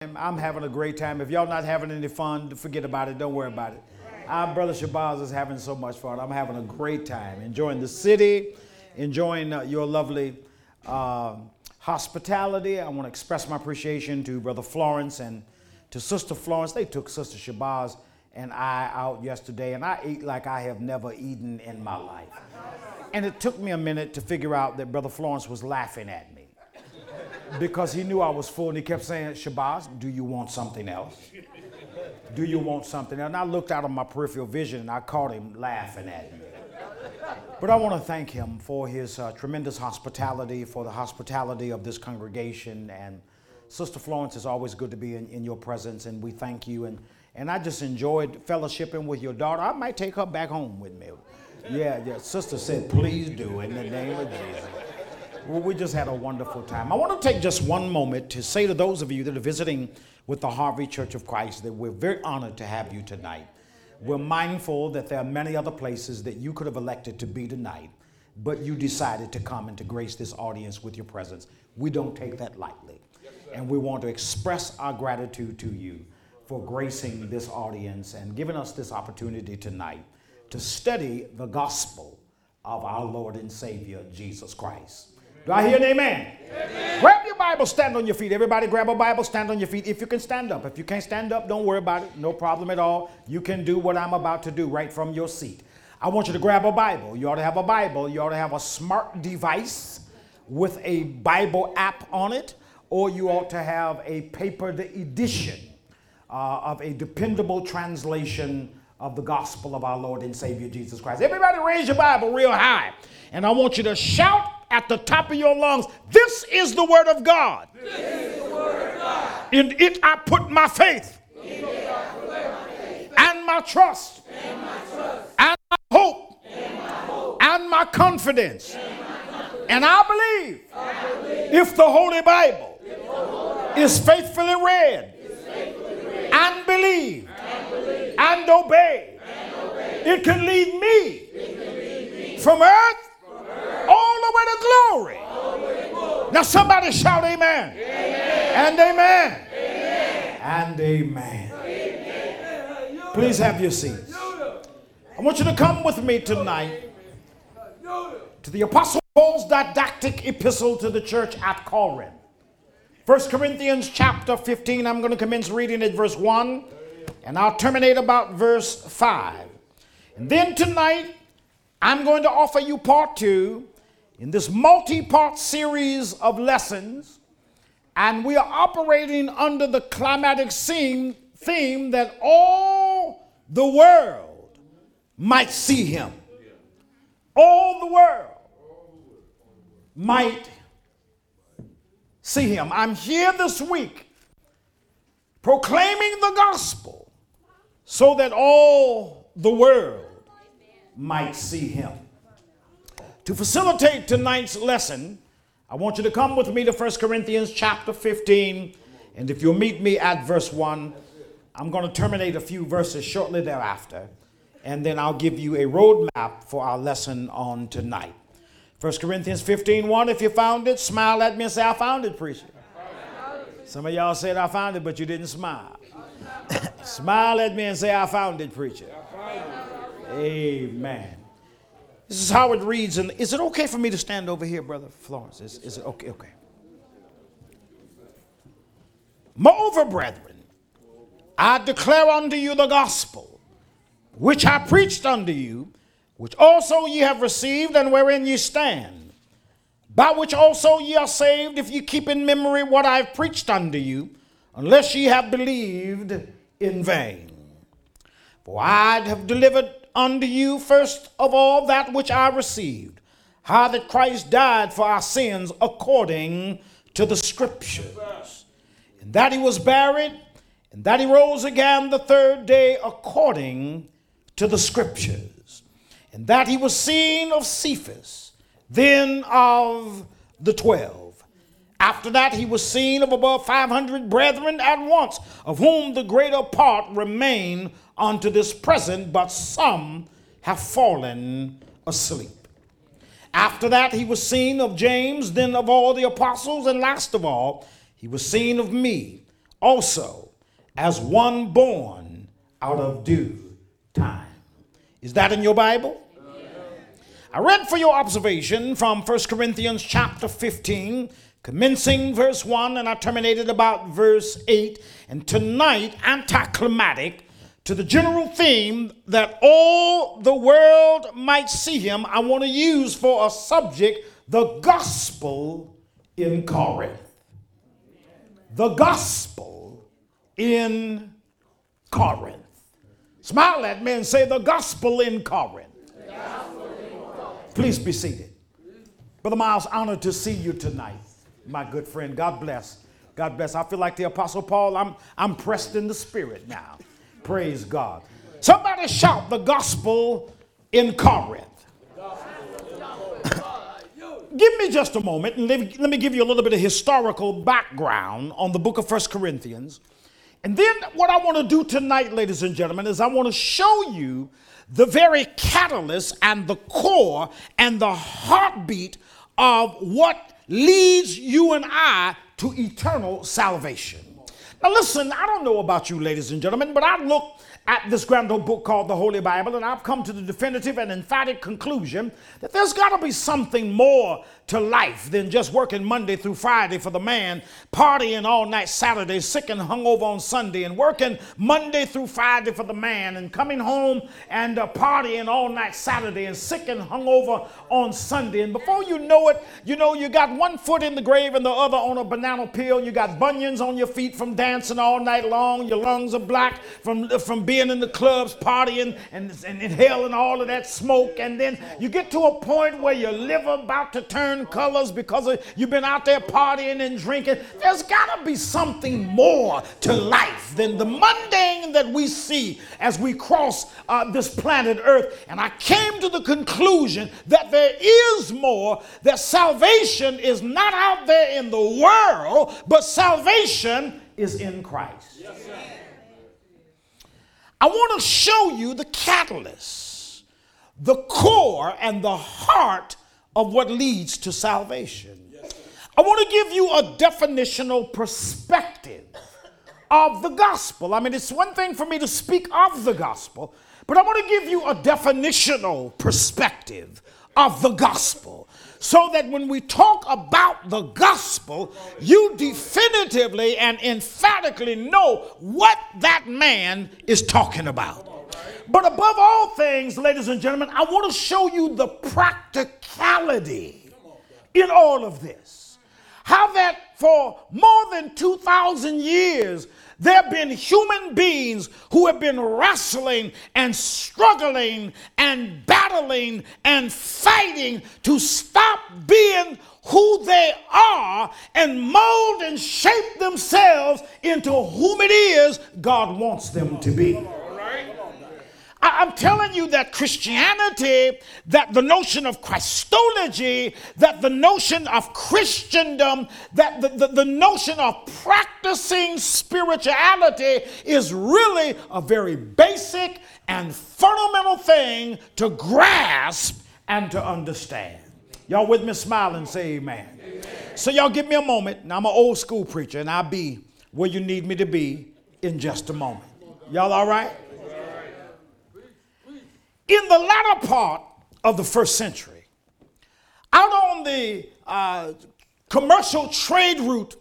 I'm having a great time. If y'all not having any fun, forget about it. Don't worry about it. Our brother Shabazz is having so much fun. I'm having a great time, enjoying the city, enjoying uh, your lovely uh, hospitality. I want to express my appreciation to Brother Florence and to Sister Florence. They took Sister Shabazz and I out yesterday, and I ate like I have never eaten in my life. And it took me a minute to figure out that Brother Florence was laughing at me because he knew I was full and he kept saying, Shabazz, do you want something else? Do you want something else? And I looked out of my peripheral vision and I caught him laughing at me. But I want to thank him for his uh, tremendous hospitality, for the hospitality of this congregation. And Sister Florence, it's always good to be in, in your presence, and we thank you. And, and I just enjoyed fellowshipping with your daughter. I might take her back home with me. Yeah, yeah. Sister said, please do in the name of Jesus. Well, we just had a wonderful time. I want to take just one moment to say to those of you that are visiting with the Harvey Church of Christ that we're very honored to have you tonight. We're mindful that there are many other places that you could have elected to be tonight, but you decided to come and to grace this audience with your presence. We don't take that lightly. And we want to express our gratitude to you for gracing this audience and giving us this opportunity tonight to study the gospel of our Lord and Savior, Jesus Christ. Do I hear an amen? amen? Grab your Bible, stand on your feet. Everybody grab a Bible, stand on your feet. If you can stand up. If you can't stand up, don't worry about it. No problem at all. You can do what I'm about to do right from your seat. I want you to grab a Bible. You ought to have a Bible. You ought to have a smart device with a Bible app on it, or you ought to have a paper edition uh, of a dependable translation of the gospel of our Lord and Savior Jesus Christ. Everybody raise your Bible real high. And I want you to shout at the top of your lungs, This is the Word of God. Word of God. In it I put my faith, put my faith and my trust, and my trust, and my hope, and my hope, and my confidence. and confidence. And I believe I believe if the Holy Bible the Lord is faithfully read is faithfully read and believed and believe and obeyed, obey. it can lead me It can lead me from earth from earth all the way to glory. glory. Now, somebody shout amen. Amen. And amen. Amen. And amen. Amen. Please have your seats. I want you to come with me tonight to the Apostle Paul's didactic epistle to the church at Corinth. 1 Corinthians chapter 15, I'm going to commence reading at verse 1, and I'll terminate about verse 5. And then tonight, I'm going to offer you part two in this multi part series of lessons, and we are operating under the climatic theme, theme that all the world might see him. All the world might see him. I'm here this week proclaiming the gospel so that all the world might see him. To facilitate tonight's lesson, I want you to come with me to 1 Corinthians chapter 15. And if you'll meet me at verse 1, I'm going to terminate a few verses shortly thereafter. And then I'll give you a roadmap for our lesson on tonight. 1 Corinthians 15 1, if you found it, smile at me and say, I found it, preacher. Some of y'all said, I found it, but you didn't smile. smile at me and say, I found it, preacher. Amen. This is how it reads. And is it okay for me to stand over here, Brother Florence? Is, is it okay? Okay. Moreover, brethren, I declare unto you the gospel, which I preached unto you, which also ye have received, and wherein ye stand, by which also ye are saved, if ye keep in memory what I have preached unto you, unless ye have believed in vain. For I have delivered unto you first of all that which I received, how that Christ died for our sins according to the scriptures, and that he was buried, and that he rose again the third day according to the scriptures, and that he was seen of Cephas, then of the twelve. After that, he was seen of above 500 brethren at once, of whom the greater part remain unto this present, but some have fallen asleep. After that, he was seen of James, then of all the apostles, and last of all, he was seen of me, also as one born out of due time. Is that in your Bible? I read for your observation from 1 Corinthians chapter 15, commencing verse 1, and I terminated about verse 8. And tonight, anticlimactic to the general theme that all the world might see him, I want to use for a subject the gospel in Corinth. The gospel in Corinth. Smile at me and say, The gospel in Corinth. Please be seated. Brother Miles, honored to see you tonight, my good friend. God bless. God bless. I feel like the Apostle Paul. I'm, I'm pressed in the spirit now. Praise God. Somebody shout the gospel in Corinth. give me just a moment and let, let me give you a little bit of historical background on the book of First Corinthians. And then what I want to do tonight, ladies and gentlemen, is I want to show you the very catalyst and the core and the heartbeat of what leads you and I to eternal salvation. Now, listen, I don't know about you, ladies and gentlemen, but I look at this grand old book called the Holy Bible, and I've come to the definitive and emphatic conclusion that there's got to be something more to life than just working Monday through Friday for the man, partying all night Saturday, sick and hungover on Sunday, and working Monday through Friday for the man, and coming home and uh, partying all night Saturday, and sick and hungover on Sunday. And before you know it, you know, you got one foot in the grave and the other on a banana peel. You got bunions on your feet from dancing all night long. Your lungs are black from, from being in the clubs, partying and, and inhaling all of that smoke. And then you get to a point where your liver about to turn colors because of, you've been out there partying and drinking. There's got to be something more to life than the mundane that we see as we cross uh, this planet Earth. And I came to the conclusion that there is more, that salvation is not out there in the world, but salvation is in Christ. I want to show you the catalyst, the core, and the heart of what leads to salvation. I want to give you a definitional perspective of the gospel. I mean, it's one thing for me to speak of the gospel, but I want to give you a definitional perspective of the gospel so that when we talk about the gospel, you definitively and emphatically know what that man is talking about. But above all things, ladies and gentlemen, I want to show you the practicality in all of this. How that for more than 2,000 years, there have been human beings who have been wrestling and struggling and battling and fighting to stop being who they are and mold and shape themselves into whom it is God wants them to be. I'm telling you that Christianity, that the notion of Christology, that the notion of Christendom, that the, the, the, notion of practicing spirituality is really a very basic and fundamental thing to grasp and to understand. Y'all with me? Smile and say amen. amen. So, y'all give me a moment. Now, I'm an old school preacher, and I'll be where you need me to be in just a moment. Y'all all right? In the latter part of the first century, out on the uh, commercial trade route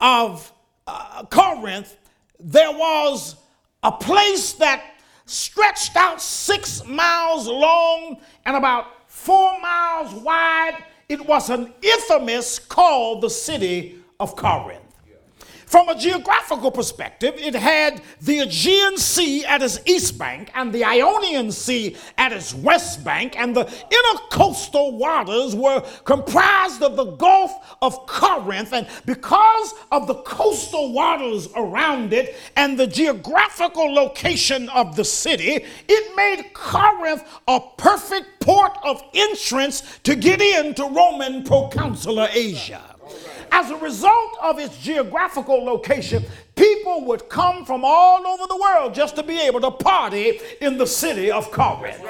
of uh, Corinth, there was a place that stretched out six miles long and about four miles wide. It was an isthmus called the city of Corinth. From a geographical perspective, it had the Aegean Sea at its east bank and the Ionian Sea at its west bank, and the intercoastal waters were comprised of the Gulf of Corinth. And because of the coastal waters around it and the geographical location of the city, it made Corinth a perfect port of entrance to get into Roman proconsular Asia. As a result of its geographical location, people would come from all over the world just to be able to party in the city of Corinth.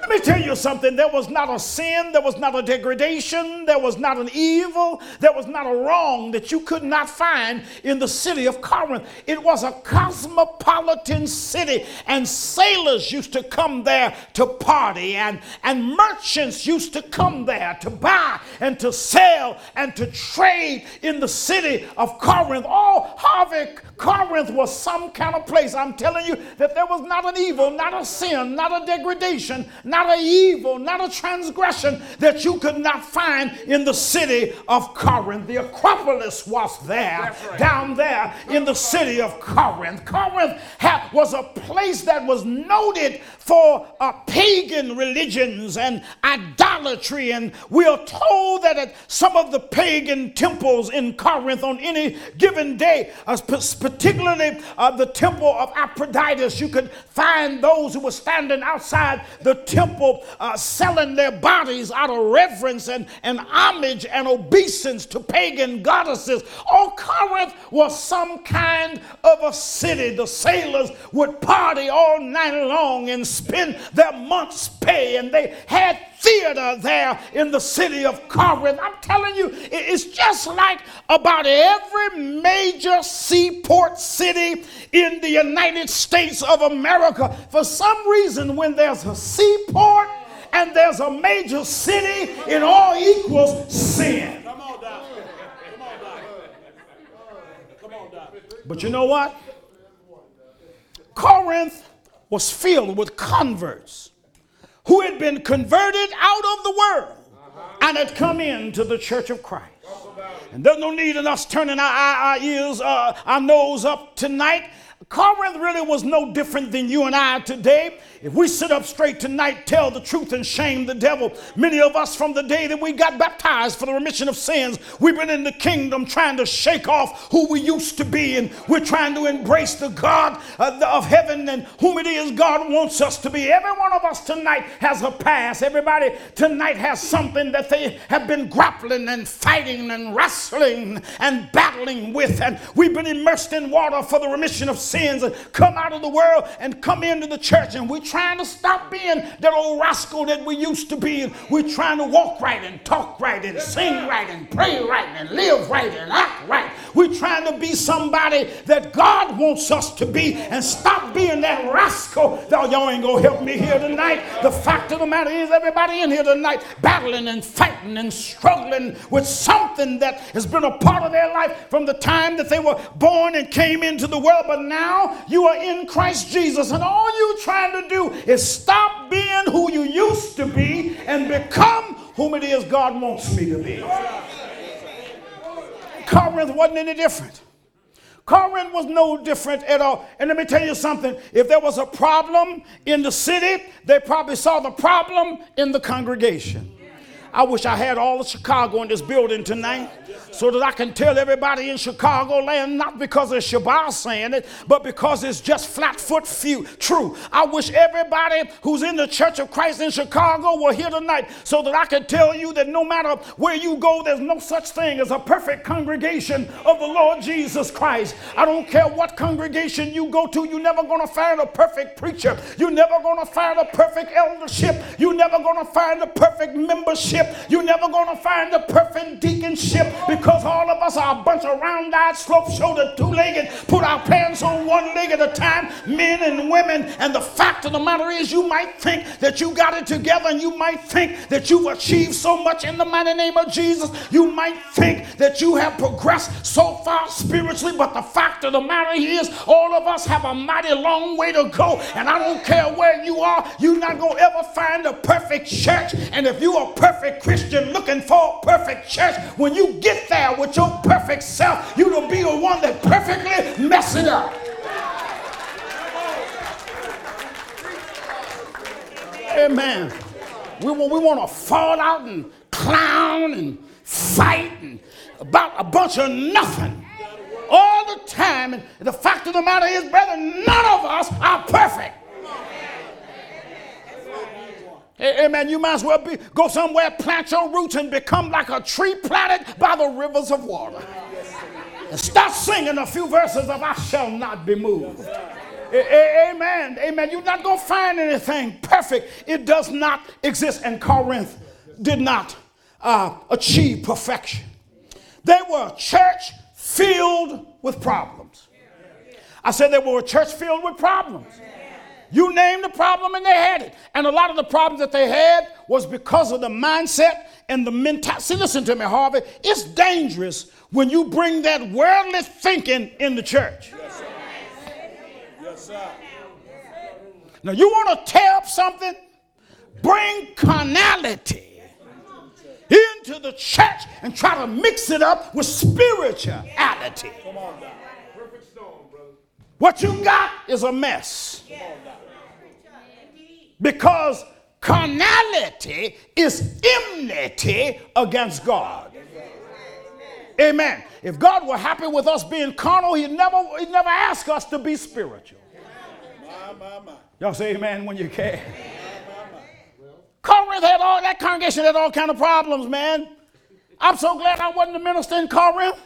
Let me tell you something. There was not a sin, there was not a degradation, there was not an evil, there was not a wrong that you could not find in the city of Corinth. It was a cosmopolitan city, and sailors used to come there to party, and, and merchants used to come there to buy and to sell and to trade in the city of Corinth. Oh, Harvey, Corinth was some kind of place. I'm telling you that there was not an evil, not a sin, not a degradation, not a evil, not a transgression that you could not find in the city of Corinth. The Acropolis was there, right. down there in the city of Corinth. Corinth had, was a place that was noted for uh, pagan religions and idolatry. And we are told that at some of the pagan temples in Corinth on any given day, uh, particularly uh, the temple of Aphrodite, you could find those who were standing outside the temple uh, selling their bodies out of reverence and, and homage and obeisance to pagan goddesses. Oh, Corinth was some kind of a city. The sailors would party all night long and spend their month's pay, and they had theater there in the city of Corinth. I'm telling you, it's just like about every major seaport city in the United States of America. For some reason, when there's a seaport and there's a major city, it all equals sin. Come on, Doc. Come on, Doc. Come on, Doc. But you know what? Corinth was filled with converts who had been converted out of the world and had come into the church of Christ. And there's no need in us turning our, our ears, uh, our nose up tonight Corinth really was no different than you and I today. If we sit up straight tonight, tell the truth, and shame the devil, many of us from the day that we got baptized for the remission of sins, we've been in the kingdom trying to shake off who we used to be, and we're trying to embrace the God uh, of heaven and whom it is God wants us to be. Every one of us tonight has a past. Everybody tonight has something that they have been grappling and fighting and wrestling and battling with, and we've been immersed in water for the remission of sins sins and come out of the world and come into the church. And we're trying to stop being that old rascal that we used to be. And we're trying to walk right and talk right and sing right and pray right and live right and act right. We're trying to be somebody that God wants us to be and stop being that rascal. Now, y'all ain't gonna help me here tonight. The fact of the matter is, everybody in here tonight battling and fighting and struggling with something that has been a part of their life from the time that they were born and came into the world. But now now you are in Christ Jesus, and all you're trying to do is stop being who you used to be and become whom it is God wants me to be. Corinth wasn't any different. Corinth was no different at all. And let me tell you something if there was a problem in the city, they probably saw the problem in the congregation. I wish I had all of Chicago in this building tonight so that I can tell everybody in Chicago land, not because of Shabazz saying it, but because it's just flat foot few, true. I wish everybody who's in the Church of Christ in Chicago were here tonight so that I can tell you that no matter where you go, there's no such thing as a perfect congregation of the Lord Jesus Christ. I don't care what congregation you go to, you're never going to find a perfect preacher. You're never going to find a perfect eldership. You're never going to find a perfect membership. You're never going to find a perfect deaconship because all of us are a bunch of round eyed, slope shouldered, two legged, put our pants on one leg at a time, men and women. And the fact of the matter is, you might think that you got it together and you might think that you've achieved so much in the mighty name of Jesus. You might think that you have progressed so far spiritually, but the fact of the matter is, all of us have a mighty long way to go. And I don't care where you are, you're not going to ever find a perfect church. And if you're perfect Christian looking for a perfect church, when you get there with your perfect self, you will be the one that perfectly mess it up. Amen. We, we want to fall out and clown and fight and about a bunch of nothing all the time. And the fact of the matter is, brother, none of us are perfect. Amen. You might as well be, go somewhere, plant your roots, and become like a tree planted by the rivers of water. And start singing a few verses of I shall not be moved. Amen. Amen. You're not going to find anything perfect. It does not exist. And Corinth did not uh, achieve perfection. They were a church filled with problems. I said they were a church filled with problems. You name the problem and they had it. And a lot of the problems that they had was because of the mindset and the mentality. See, listen to me, Harvey. It's dangerous when you bring that worldly thinking in the church. Yes, sir. Yes, sir. Now, you want to tear up something? Bring carnality into the church and try to mix it up with spirituality. Come on now. What you got is a mess. Because carnality is enmity against God. Amen. If God were happy with us being carnal, He'd never, he'd never ask us to be spiritual. Y'all say amen when you can. Corinth had all that congregation had all kind of problems, man. I'm so glad I wasn't a minister in Corinth.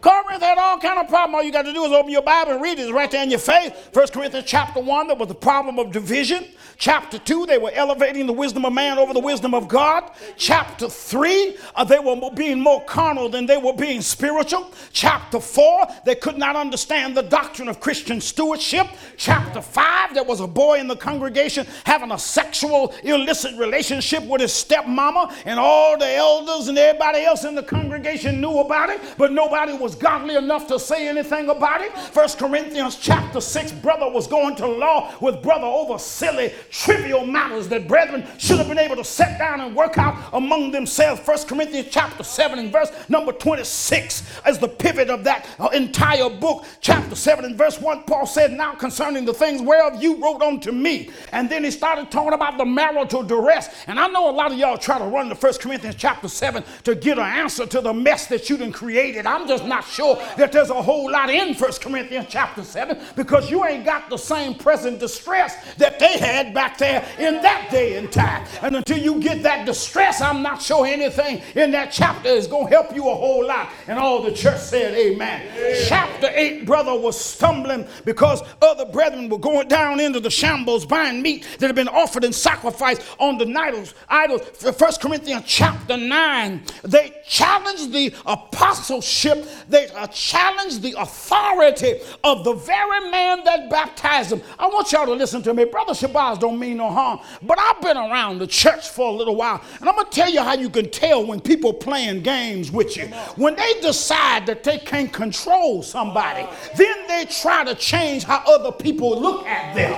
Corinth had all kind of problems. All you got to do is open your Bible and read it. It's right there in your face. First Corinthians chapter 1, there was the problem of division. Chapter 2, they were elevating the wisdom of man over the wisdom of God. Chapter 3, uh, they were being more carnal than they were being spiritual. Chapter 4, they could not understand the doctrine of Christian stewardship. Chapter 5, there was a boy in the congregation having a sexual illicit relationship with his stepmama, and all the elders and everybody else in the congregation knew about it, but nobody was godly enough to say anything about it. First Corinthians chapter 6, brother was going to law with brother over silly trivial matters that brethren should have been able to sit down and work out among themselves. First Corinthians chapter 7 and verse number 26 as the pivot of that uh, entire book. Chapter 7 and verse 1, Paul said, Now concerning the things whereof you wrote unto me. And then he started talking about the marital duress. And I know a lot of y'all try to run to First Corinthians chapter 7 to get an answer to the mess that you done created. I'm just not sure that there's a whole lot in First Corinthians chapter 7 because you ain't got the same present distress that they had back there in that day and time. And until you get that distress, I'm not sure anything in that chapter is going to help you a whole lot. And all the church said, Amen. Chapter 8, brother was stumbling because other brethren were going down into the shambles buying meat that had been offered in sacrifice on the idols. idols. First Corinthians chapter 9, they challenged the apostleship, they challenged the authority of the very man that baptized them. I want y'all to listen to me. Brother Shabazz don't mean no harm, but I've been around the church for a little while, and I'm gonna tell you how you can tell when people playing games with you. When they decide that they can't control somebody, then they try to change how other people look at them.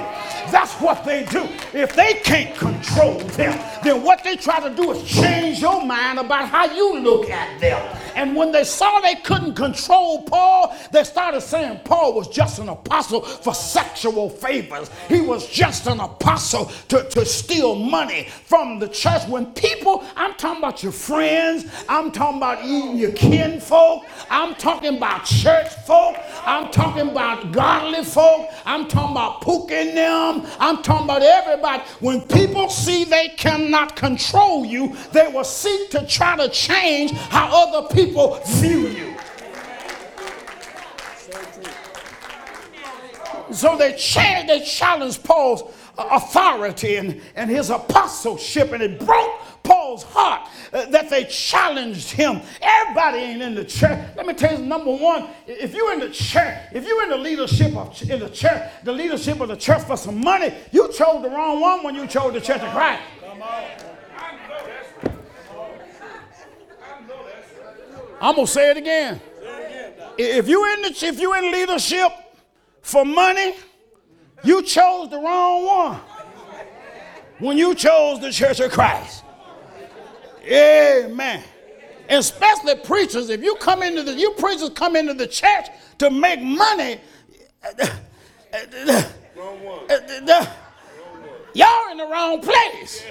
That's what they do. If they can't control them, then what they try to do is change your mind about how you look at them. And when they saw they couldn't control Paul, they started saying Paul was just an apostle for sexual favors. He was just an apostle to, to steal money from the church. When people, I'm talking about your friends, I'm talking about even your kinfolk, I'm talking about church folk, I'm talking about godly folk, I'm talking about pooking them, I'm talking about everybody. When people see they cannot control you, they will seek to try to change how other people view you. So they, cha- they challenged Paul's authority and, and his apostleship, and it broke Paul's heart uh, that they challenged him. Everybody ain't in the church. Let me tell you, number one, if you're in the church, if you're in the leadership of in the church, the leadership of the church for some money, you chose the wrong one when you chose the church of Christ. I'm gonna say it again. If you in the if you in leadership for money, you chose the wrong one when you chose the Church of Christ. Amen. Especially preachers, if you come into the you preachers come into the church to make money. Y'all in the wrong place.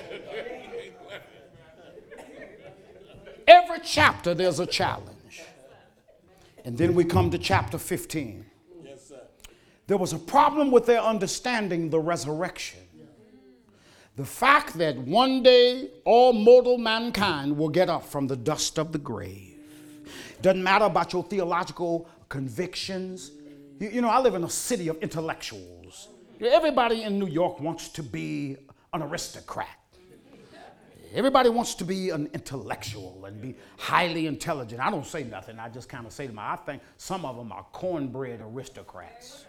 Every chapter there's a challenge. And then we come to chapter 15. There was a problem with their understanding the resurrection. The fact that one day all mortal mankind will get up from the dust of the grave. Doesn't matter about your theological convictions, You, you know, I live in a city of intellectuals. Everybody in New York wants to be an aristocrat. Everybody wants to be an intellectual and be highly intelligent. I don't say nothing. I just kind of say to them, I think some of them are cornbread aristocrats.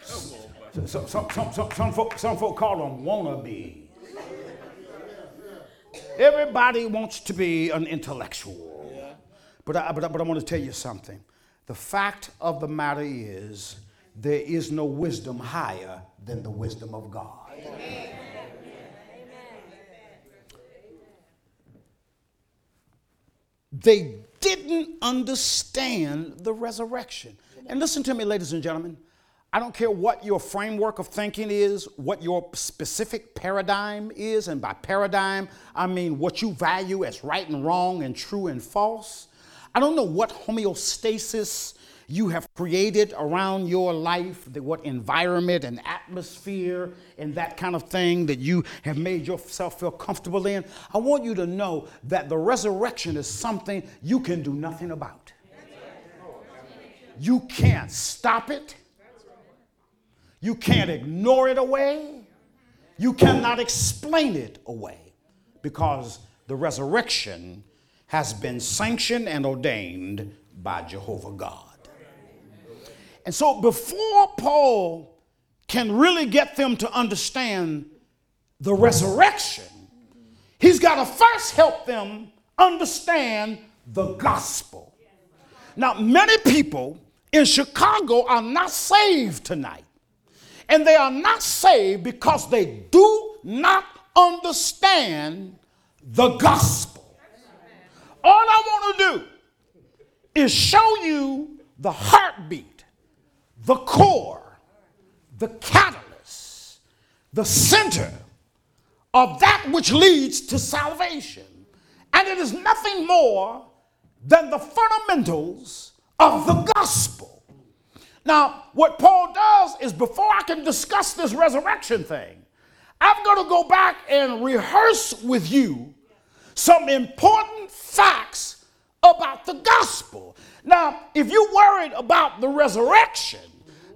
So, so, some, some, some, some, folk, some folk call them wannabes. Everybody wants to be an intellectual. But I, but, I, but I want to tell you something. The fact of the matter is, there is no wisdom higher than the wisdom of God. They didn't understand the resurrection. And listen to me, ladies and gentlemen. I don't care what your framework of thinking is, what your specific paradigm is, and by paradigm, I mean what you value as right and wrong and true and false. I don't know what homeostasis you have created around your life, the, what environment and atmosphere and that kind of thing that you have made yourself feel comfortable in. I want you to know that the resurrection is something you can do nothing about. You can't stop it. You can't ignore it away. You cannot explain it away because the resurrection has been sanctioned and ordained by Jehovah God. And so, before Paul can really get them to understand the resurrection, he's got to first help them understand the gospel. Now, many people in Chicago are not saved tonight. And they are not saved because they do not understand the gospel. All I want to do is show you the heartbeat, the core, the catalyst, the center of that which leads to salvation. And it is nothing more than the fundamentals of the gospel. Now, what Paul does is before I can discuss this resurrection thing, I'm going to go back and rehearse with you some important facts about the gospel. Now, if you're worried about the resurrection,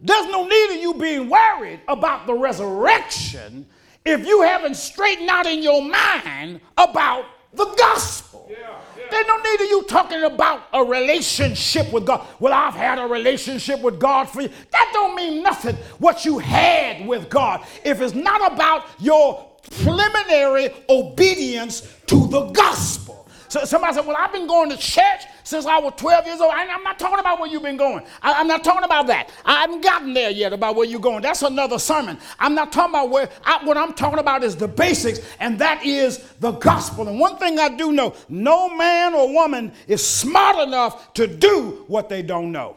there's no need of you being worried about the resurrection if you haven't straightened out in your mind about the gospel. Yeah. There's no need of you talking about a relationship with God. Well, I've had a relationship with God for you. That don't mean nothing what you had with God if it's not about your preliminary obedience to the gospel. So somebody said, Well, I've been going to church since I was 12 years old. I, am not talking about where you've been going. I, am not talking about that. I haven't gotten there yet about where you're going. That's another sermon. I'm not talking about where, I, what I'm talking about is the basics, and that is the gospel. And one thing I do know no man or woman is smart enough to do what they don't know.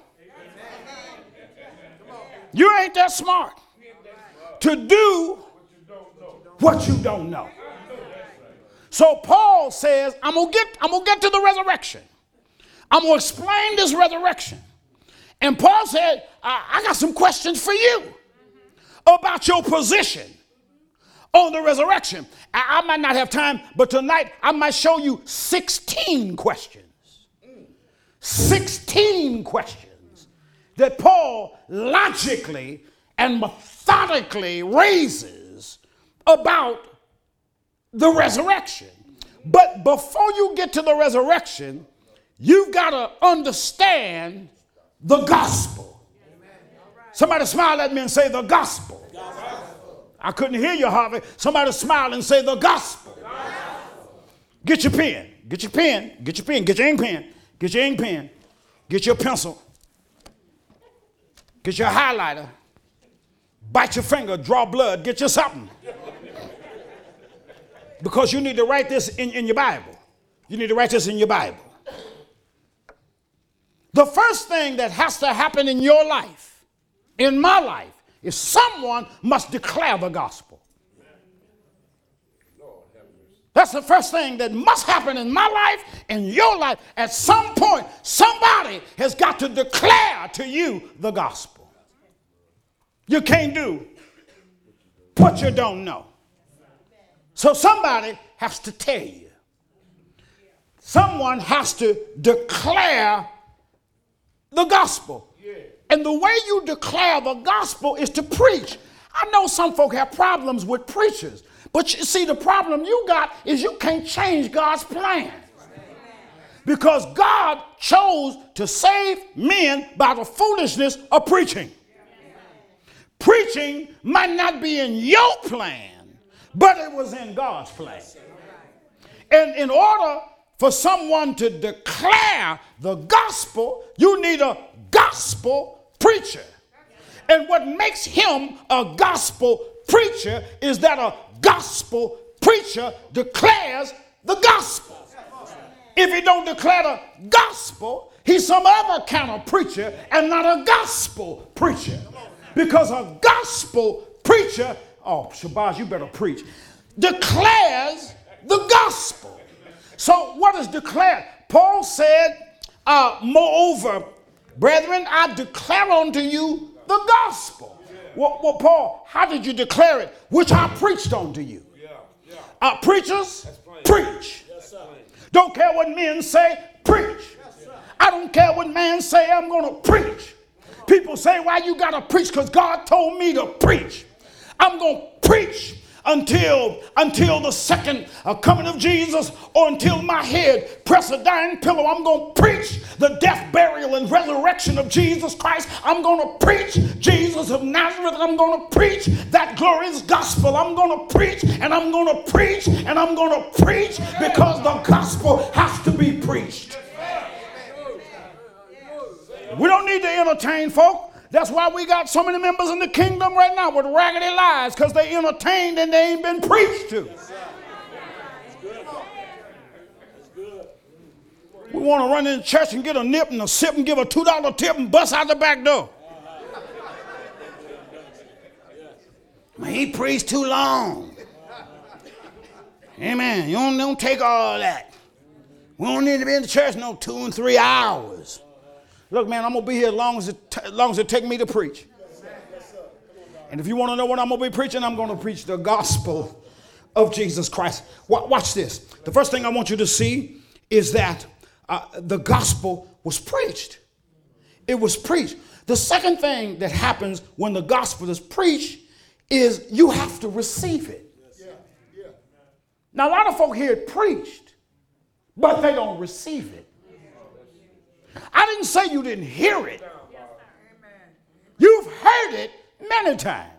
You ain't that smart to do what you don't know. So Paul says, I'm gonna get, I'm gonna get to the resurrection. I'm gonna explain this resurrection. And Paul said, I, I got some questions for you about your position on the resurrection. I, I, might not have time, but tonight I might show you 16 questions. 16 questions that Paul logically and methodically raises about the resurrection. But before you get to the resurrection, you've got to understand the gospel. Somebody smile at me and say the gospel. I couldn't hear you, Harvey. Somebody smile and say the gospel. Get your pen. Get your pen. Get your pen. Get your ink pen. Get your ink pen. Get your pencil. Get your highlighter. Bite your finger. Draw blood. Get you something because you need to write this in, in your Bible. You need to write this in your Bible. The first thing that has to happen in your life, in my life, is someone must declare the gospel. That's the first thing that must happen in my life, in your life. At some point, somebody has got to declare to you the gospel. You can't do what you don't know. So somebody has to tell you. Someone has to declare the gospel. And the way you declare the gospel is to preach. I know some folk have problems with preachers, but you see, the problem you got is you can't change God's plan. Because God chose to save men by the foolishness of preaching. Preaching might not be in your plan, but it was in God's plan. And in order for someone to declare the gospel, you need a gospel preacher. And what makes him a gospel preacher is that a gospel preacher declares the gospel. If he don't declare the gospel, he's some other kind of preacher and not a gospel preacher. Because a gospel preacher, oh, Shabazz, you better preach, declares the gospel. So, what is declared? Paul said, uh, Moreover, brethren, I declare unto you the gospel. Well, well, Paul, how did you declare it? Which I preached unto you. Uh, preachers, preach. Don't care what men say, preach. I don't care what man say, I'm going to preach. People say, why you got to preach? Because God told me to preach. I'm going to preach until until the second uh, coming of Jesus or until my head press a dying pillow I'm going to preach the death burial and resurrection of Jesus Christ. I'm going to preach Jesus of Nazareth. I'm going to preach that glorious gospel. I'm going to preach and I'm going to preach and I'm going to preach because the gospel has to be preached. We don't need to entertain folk that's why we got so many members in the kingdom right now with raggedy lives because they entertained and they ain't been preached to. We want to run in church and get a nip and a sip and give a $2 tip and bust out the back door. Man, he preached too long. Amen. You don't, don't take all that. We don't need to be in the church no two and three hours. Look, man, I'm gonna be here as long as it, t- as long as it take me to preach. And if you want to know what I'm gonna be preaching, I'm gonna preach the gospel of Jesus Christ. Watch this. The first thing I want you to see is that uh, the gospel was preached. It was preached. The second thing that happens when the gospel is preached is you have to receive it. Now, a lot of folk hear it preached, but they don't receive it. I didn't say you didn't hear it. You've heard it many times.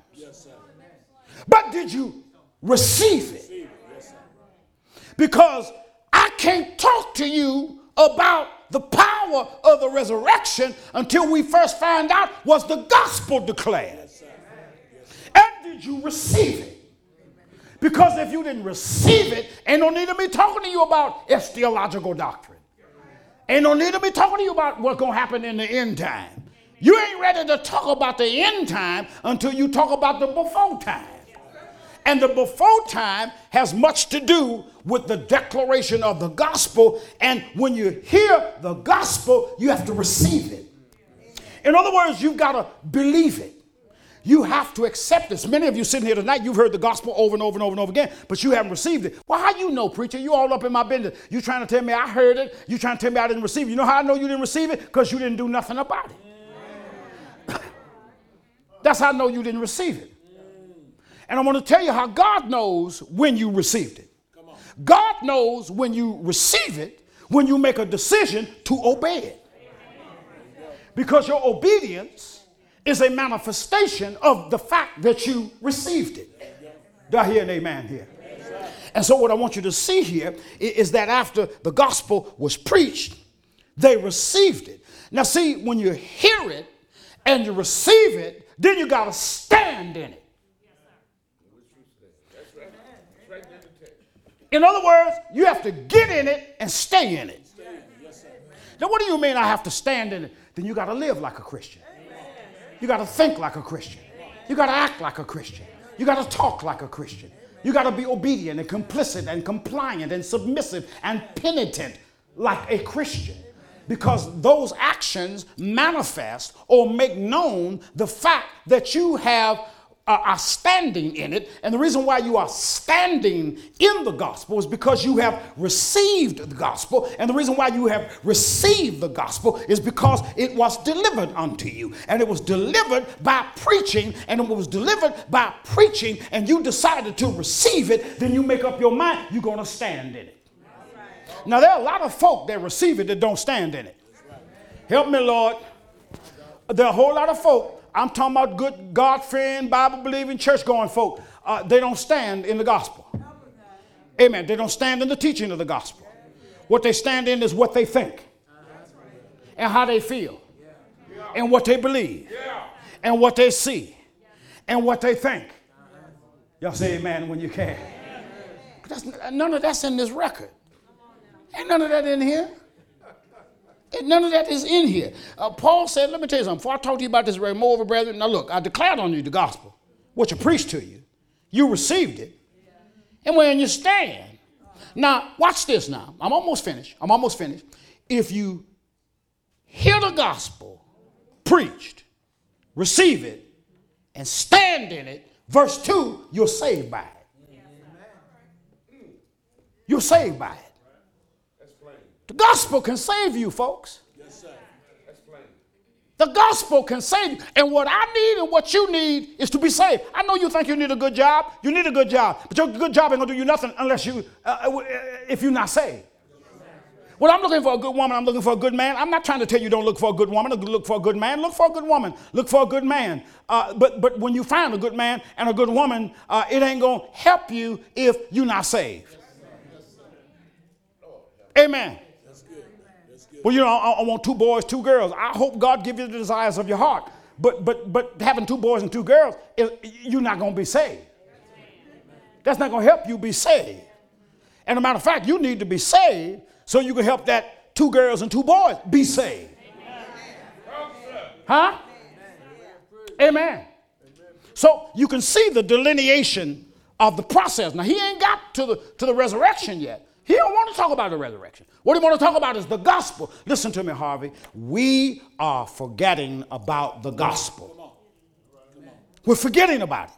But did you receive it? Because I can't talk to you about the power of the resurrection until we first find out was the gospel declared. And did you receive it? Because if you didn't receive it, ain't no need of me talking to you about eschatological doctrine. Ain't no need to be talking to you about what's going to happen in the end time. You ain't ready to talk about the end time until you talk about the before time. And the before time has much to do with the declaration of the gospel. And when you hear the gospel, you have to receive it. In other words, you've got to believe it. You have to accept this. Many of you sitting here tonight, you've heard the gospel over and over and over and over again, but you haven't received it. Well, how you know, preacher? You all up in my business. You trying to tell me I heard it. You trying to tell me I didn't receive it. You know how I know you didn't receive it? Because you didn't do nothing about it. That's how I know you didn't receive it. And I want to tell you how God knows when you received it. God knows when you receive it, when you make a decision to obey it. Because your obedience is a manifestation of the fact that you received it. Do I hear an amen here? And so, what I want you to see here is that after the gospel was preached, they received it. Now, see, when you hear it and you receive it, then you got to stand in it. In other words, you have to get in it and stay in it. Now, what do you mean I have to stand in it? Then you got to live like a Christian. You got to think like a Christian. You got to act like a Christian. You got to talk like a Christian. You got to be obedient and complicit and compliant and submissive and penitent like a Christian. Because those actions manifest or make known the fact that you have are, standing in it. And the reason why you are standing in the gospel is because you have received the gospel. And the reason why you have received the gospel is because it was delivered unto you. And it was delivered by preaching. And it was delivered by preaching, and you decided to receive it, then you make up your mind you're going to stand in it. Now, there are a lot of folk that receive it that don't stand in it. Help me, Lord. There are a whole lot of folk. I'm talking about good, God fearing, Bible believing, church going folk. Uh, they don't stand in the gospel. Amen. They don't stand in the teaching of the gospel. What they stand in is what they think, and how they feel, and what they believe, and what they see, and what they think. Y'all say amen when you can. None of that's in this record. Ain't none of that in here. And none of that is in here. Uh, Paul said, let me tell you something. Before I talk to you about this, moreover, brethren, now look, I declared on you the gospel, which I preached to you. You received it. And when you stand. Now, watch this now. I'm almost finished. I'm almost finished. If you hear the gospel preached, receive it, and stand in it, verse 2, you're saved by it. You're saved by it. The gospel can save you, folks. Yes, sir. The gospel can save you. And what I need and what you need is to be saved. I know you think you need a good job. You need a good job. But your good job ain't going to do you nothing unless you, uh, uh, if you're not saved. Well, I'm looking for a good woman. I'm looking for a good man. I'm not trying to tell you don't look for a good woman. Look for a good man. Look for a good woman. Look for a good man. Uh, but but when you find a good man and a good woman, uh, it ain't gonna help you if you're not saved. Amen. Well, you know, I, I, want two boys, two girls. I hope God give you the desires of your heart. But but but having two boys and two girls, you're not going to be saved. That's not going to help you be saved. And a matter of fact, you need to be saved so you can help that two girls and two boys be saved. Huh? Amen. So you can see the delineation of the process. Now he ain't got to the to the resurrection yet. He don't want to talk about the resurrection. What he want to talk about is the gospel. Listen to me, Harvey. We are forgetting about the gospel. We're forgetting about it.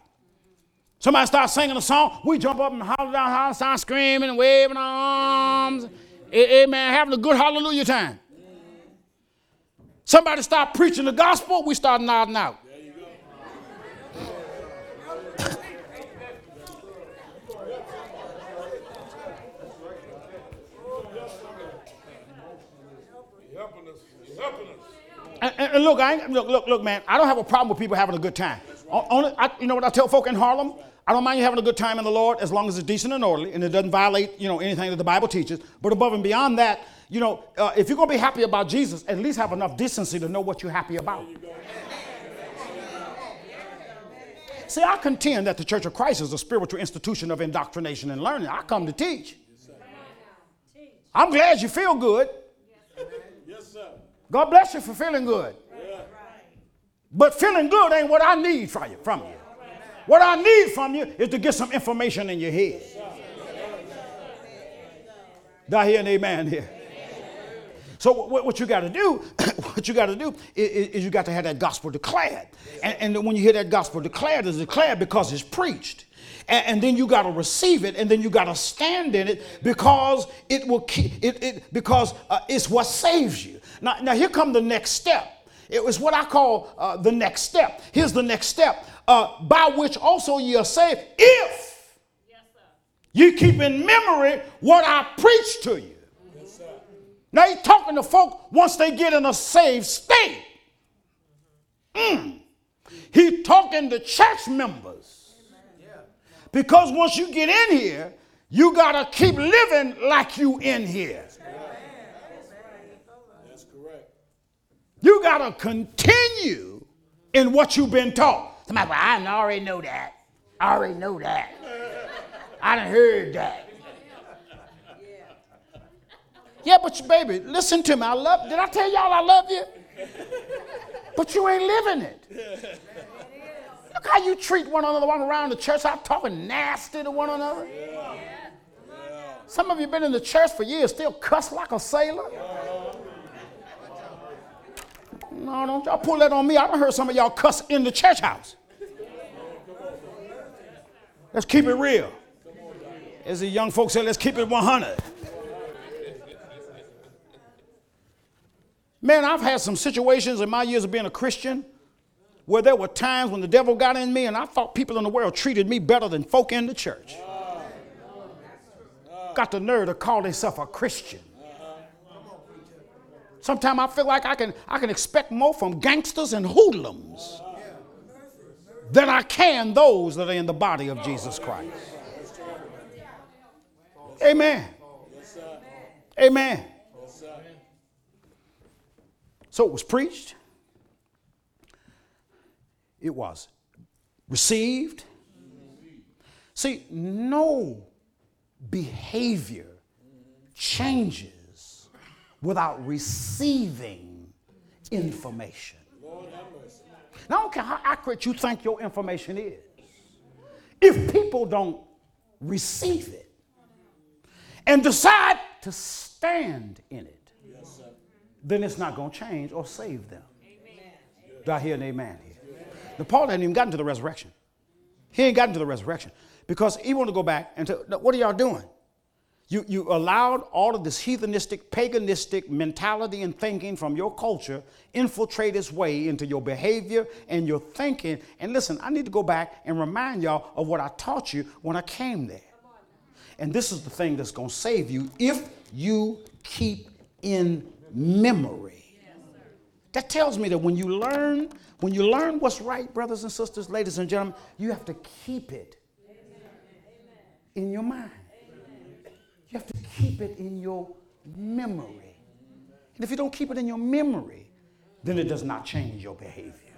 Somebody starts singing a song, we jump up and holler down, holler, start screaming and waving our arms. Amen. Having a good hallelujah time. Somebody start preaching the gospel, we start nodding out. And, and, look, I look, look, look, man. I don't have a problem with people having a good time. Only, I, you know what I tell folk in Harlem? I don't mind you having a good time in the Lord as long as it's decent and orderly and it doesn't violate, you know, anything that the Bible teaches. But above and beyond that, you know, uh, if you're going to be happy about Jesus, at least have enough decency to know what you're happy about. See, I contend that the Church of Christ is a spiritual institution of indoctrination and learning. I come to teach. I'm glad you feel good. God bless you for feeling good. But feeling good ain't what I need from you. From you. What I need from you is to get some information in your head. Do I hear an amen here? So what, you got to do, what you got to do is, is, you got to have that gospel declared. And, and when you hear that gospel declared, it's declared because it's preached. And, and then you got to receive it, and then you got to stand in it because it will keep it, it because uh, it's what saves you. Now, now here come the next step. It was what I call uh, the next step. Here's the next step uh, by which also ye are saved if yes, you keep in memory what I preached to you. Yes, now he's talking to folk once they get in a saved state. Mm. He's talking to church members. Because once you get in here, you got to keep living like you in here. You got to continue in what you've been taught. Somebody, well, I already know that. I already know that. I done heard that. Yeah, but you, baby, listen to me. I love. Did I tell y'all I love you? But you ain't living it. Look how you treat one another one around the church. I'm talking nasty to one another. Some of you been in the church for years, still cuss like a sailor. No, don't y'all pull that on me. I done heard some of y'all cuss in the church house. Let's keep it real. As the young folks say, let's keep it 100. Man, I've had some situations in my years of being a Christian where there were times when the devil got in me and I thought people in the world treated me better than folk in the church. Got the nerve to call themselves a Christian. Sometimes I feel like I can, I can expect more from gangsters and hoodlums than I can those that are in the body of Jesus Christ. Amen. Amen. So it was preached, it was received. See, no behavior changes without receiving information. Now, I don't care how accurate you think your information is. If people don't receive it and decide to stand in it, then it's not going to change or save them. Do I hear an amen here? Now, Paul hadn't even gotten to the resurrection. He ain't gotten to the resurrection because he wanted to go back and tell, what are y'all doing? You, you allowed all of this heathenistic, paganistic mentality and thinking from your culture infiltrate its way into your behavior and your thinking. And listen, I need to go back and remind y'all of what I taught you when I came there. And this is the thing that's going to save you if you keep in memory. That tells me that when you learn, when you learn what's right, brothers and sisters, ladies and gentlemen, you have to keep it in your mind. You have to keep it in your memory. And if you don't keep it in your memory, then it does not change your behavior.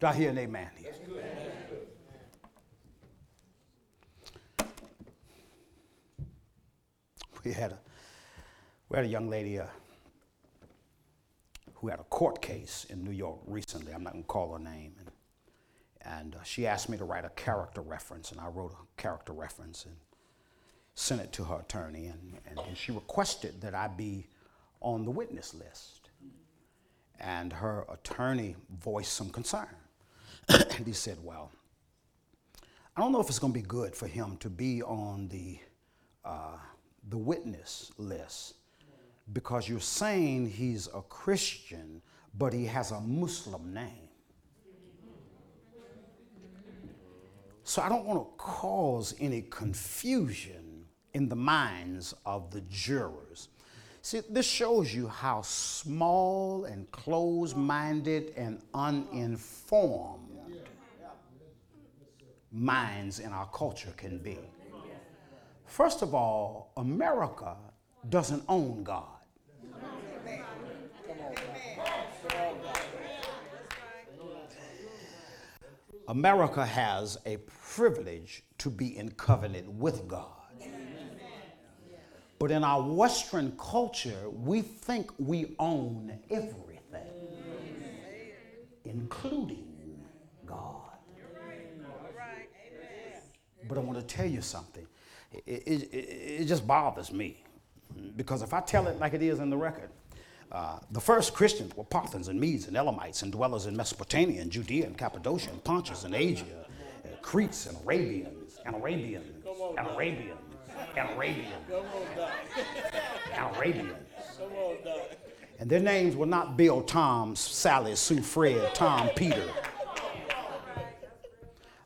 Do I hear an amen here? We had a we had a young lady uh, who had a court case in New York recently. I'm not going to call her name. And, and uh, she asked me to write a character reference, and I wrote a character reference and sent it to her attorney. And, and, and she requested that I be on the witness list. And her attorney voiced some concern. and he said, Well, I don't know if it's going to be good for him to be on the, uh, the witness list because you're saying he's a Christian, but he has a Muslim name. So I don't want to cause any confusion in the minds of the jurors. See, this shows you how small and closed minded and uninformed minds in our culture can be. First of all, America doesn't own God. America has a privilege to be in covenant with God. But in our Western culture, we think we own everything, including God. But I want to tell you something. It, it, it, just bothers me because if I tell it like it is in the record, uh, the first Christians were Parthians and Medes and Elamites and dwellers in Mesopotamia and Judea and Cappadocia and Pontus and Asia, uh, Cretes and Arabians and Arabians and Arabians and Arabians and Arabians. And their names were not Bill, Tom, Sally, Sue, Fred, Tom, Peter.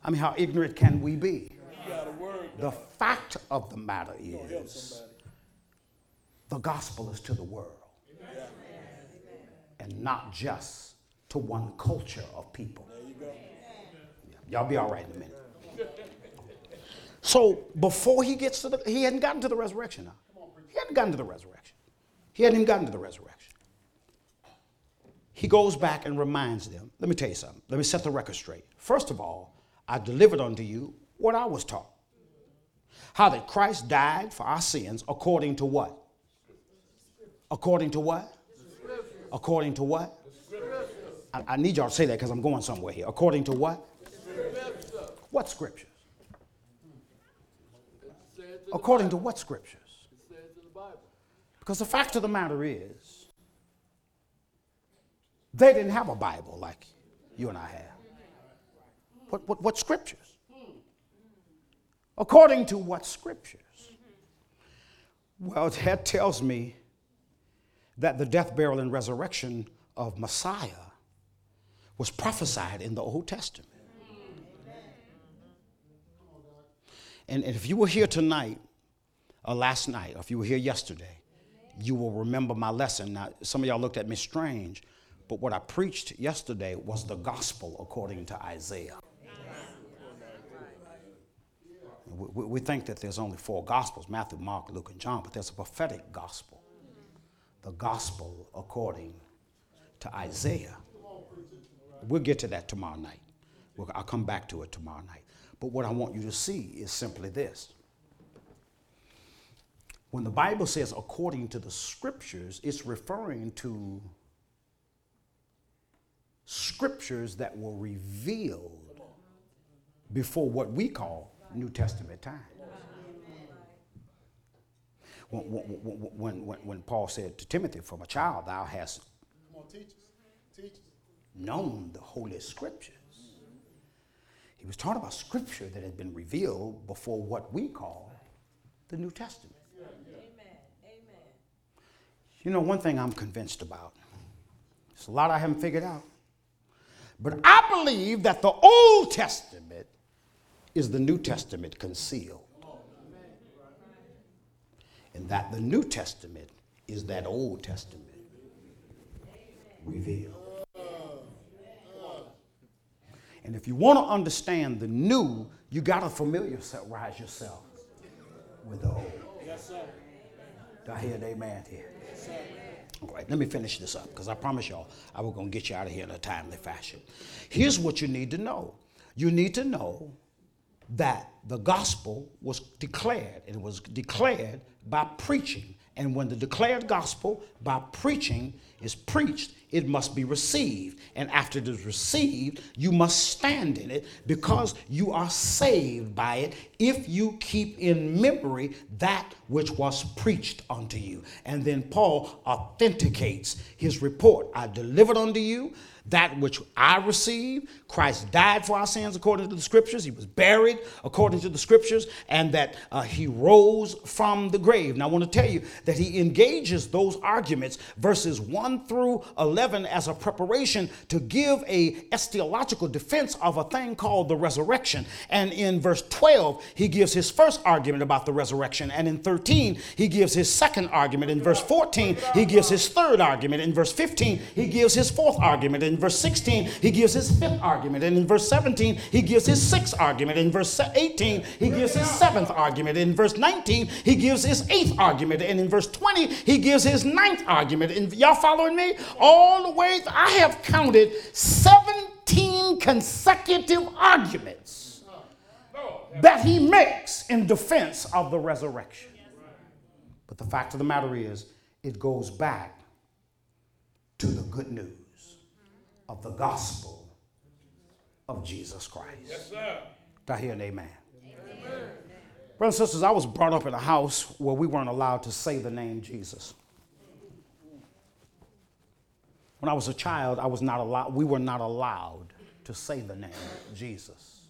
I mean, how ignorant can we be? The fact of the matter is the gospel is to the world and not just to one culture of people. Y'all be all right in a minute. So before he gets to the, he hadn't gotten to the resurrection now. He hadn't gotten to the resurrection. He hadn't even gotten to the resurrection. He goes back and reminds them. Let me tell you something. Let me set the record straight. First of all, I delivered unto you what I was taught. How that Christ died for our sins according to what? According to what? According to what? I, I need y'all to say that because I'm going somewhere here. According to what? What scriptures? According to what scriptures? Because the fact of the matter is, they didn't have a Bible like you and I have. What, what, what scriptures? According to what scriptures? Well, that tells me that the death, burial, and resurrection of Messiah was prophesied in the Old Testament. And, and if you were here tonight, or last night, or if you were here yesterday, you will remember my lesson. Now, some of y'all looked at me strange, but what I preached yesterday was the gospel according to Isaiah. We, we think that there's only four gospels Matthew, Mark, Luke, and John, but there's a prophetic gospel. The gospel according to Isaiah. We'll get to that tomorrow night. We'll, I'll come back to it tomorrow night. But what I want you to see is simply this. When the Bible says according to the scriptures, it's referring to scriptures that were revealed before what we call New Testament time. When, when, when, when, Paul said to Timothy, From a child thou hast known the Holy Scriptures. He was talking about Scripture that had been revealed before what we call the New Testament. Amen. Amen. You know, one thing I'm convinced about, there's a lot I haven't figured out, but I believe that the Old Testament is the New Testament concealed. And that the New Testament is that Old Testament revealed. And if you want to understand the new, you got to familiarize yourself with the old. Yes, sir. Do I hear an amen here? Yes, All right, let me finish this up because I promise y'all I was going to get you out of here in a timely fashion. Here's what you need to know you need to know that the gospel was declared. And it was declared by preaching. And when the declared gospel by preaching is preached, it must be received. And after it is received, you must stand in it because you are saved by it if you keep in memory that which was preached unto you. And then Paul authenticates his report I delivered unto you that which I received. Christ died for our sins according to the scriptures. He was buried according to the scriptures, and that uh, he rose from the grave. Now, I want to tell you that he engages those arguments, verses 1 through 11, as a preparation to give a eschatological defense of a thing called the resurrection. And in verse 12, he gives his first argument about the resurrection. And in 13, he gives his second argument. In verse 14, he gives his third argument. In verse 15, he gives his fourth argument. In verse 16, he gives his fifth argument. And in verse 17, he gives his sixth argument. In verse 18, he gives his seventh argument. In verse 19, he gives his eighth argument. And in verse 20, he gives his ninth argument. And y'all following me? All the way, I have counted 17 consecutive arguments that he makes in defense of the resurrection. But the fact of the matter is, it goes back to the good news of the gospel of Jesus Christ. Yes, sir. Do I hear an amen? amen? Brothers and sisters, I was brought up in a house where we weren't allowed to say the name Jesus. When I was a child, I was not allowed, we were not allowed to say the name Jesus.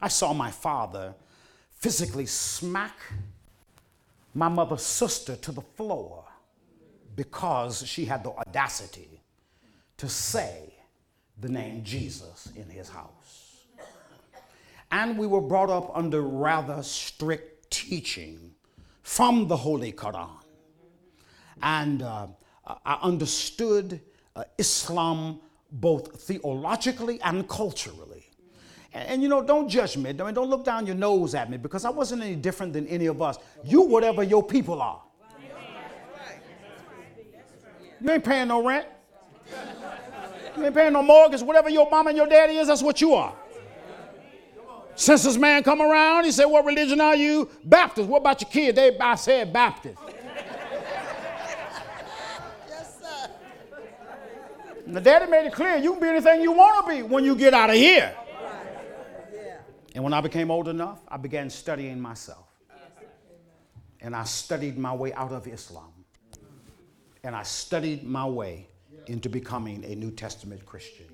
I saw my father physically smack my mother's sister to the floor because she had the audacity to say the name Jesus in his house. And we were brought up under rather strict teaching from the Holy Quran. And uh, I understood uh, Islam both theologically and culturally. And, and, you know, don't judge me. I mean, don't look down your nose at me because I wasn't any different than any of us. You, whatever your people are. You ain't paying no rent. You ain't paying no mortgage. Whatever your mom and your daddy is, that's what you are. Since this man come around, he said, What religion are you? Baptist. What about your kid? They I said Baptist. yes, sir. And the daddy made it clear you can be anything you want to be when you get out of here. And when I became old enough, I began studying myself. And I studied my way out of Islam. And I studied my way into becoming a New Testament Christian.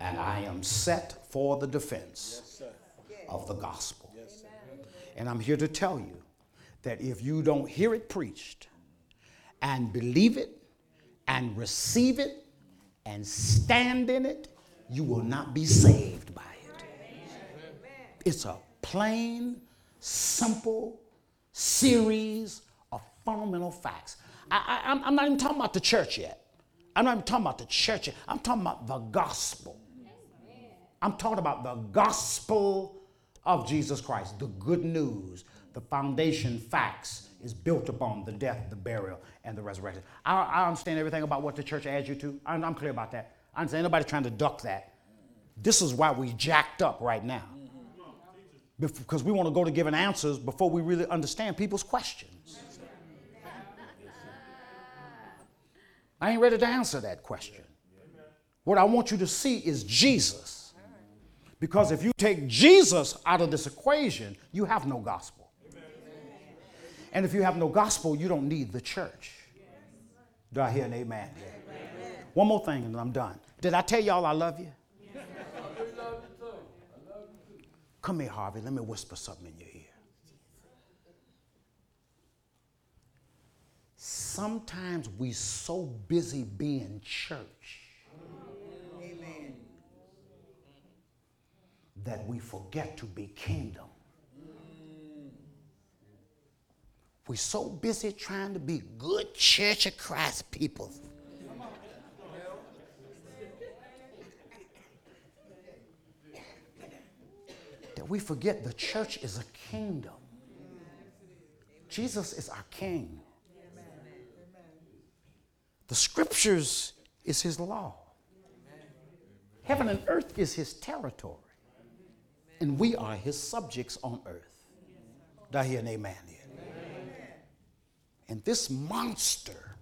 And I am set for the defense of the gospel. And I'm here to tell you that if you don't hear it preached and believe it and receive it and stand in it, you will not be saved by it. It's a plain, simple series of fundamental facts. I, I'm not even talking about the church yet. I'm not even talking about the church. I'm talking about the gospel. I'm talking about the gospel of Jesus Christ, the good news, the foundation facts is built upon the death, the burial, and the resurrection. I, I understand everything about what the church adds you to. I'm, I'm clear about that. I understand anybody trying to duck that. This is why we jacked up right now. Because we want to go to giving answers before we really understand people's questions. I ain't ready to answer that question. What I want you to see is Jesus. Because if you take Jesus out of this equation, you have no gospel. And if you have no gospel, you don't need the church. Do I hear an amen? One more thing and I'm done. Did I tell y'all I love you? Come here, Harvey. Let me whisper something in your ear. Sometimes we so busy being church that we forget to be kingdom. We're so busy trying to be good Church of Christ people. That we forget the church is a kingdom. Jesus is our king. The scriptures is his law. Heaven and earth is his territory. And we are his subjects on earth. Do I hear an amen here? And this monster,